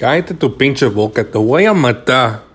Cállate tu pinche boca, te voy a matar.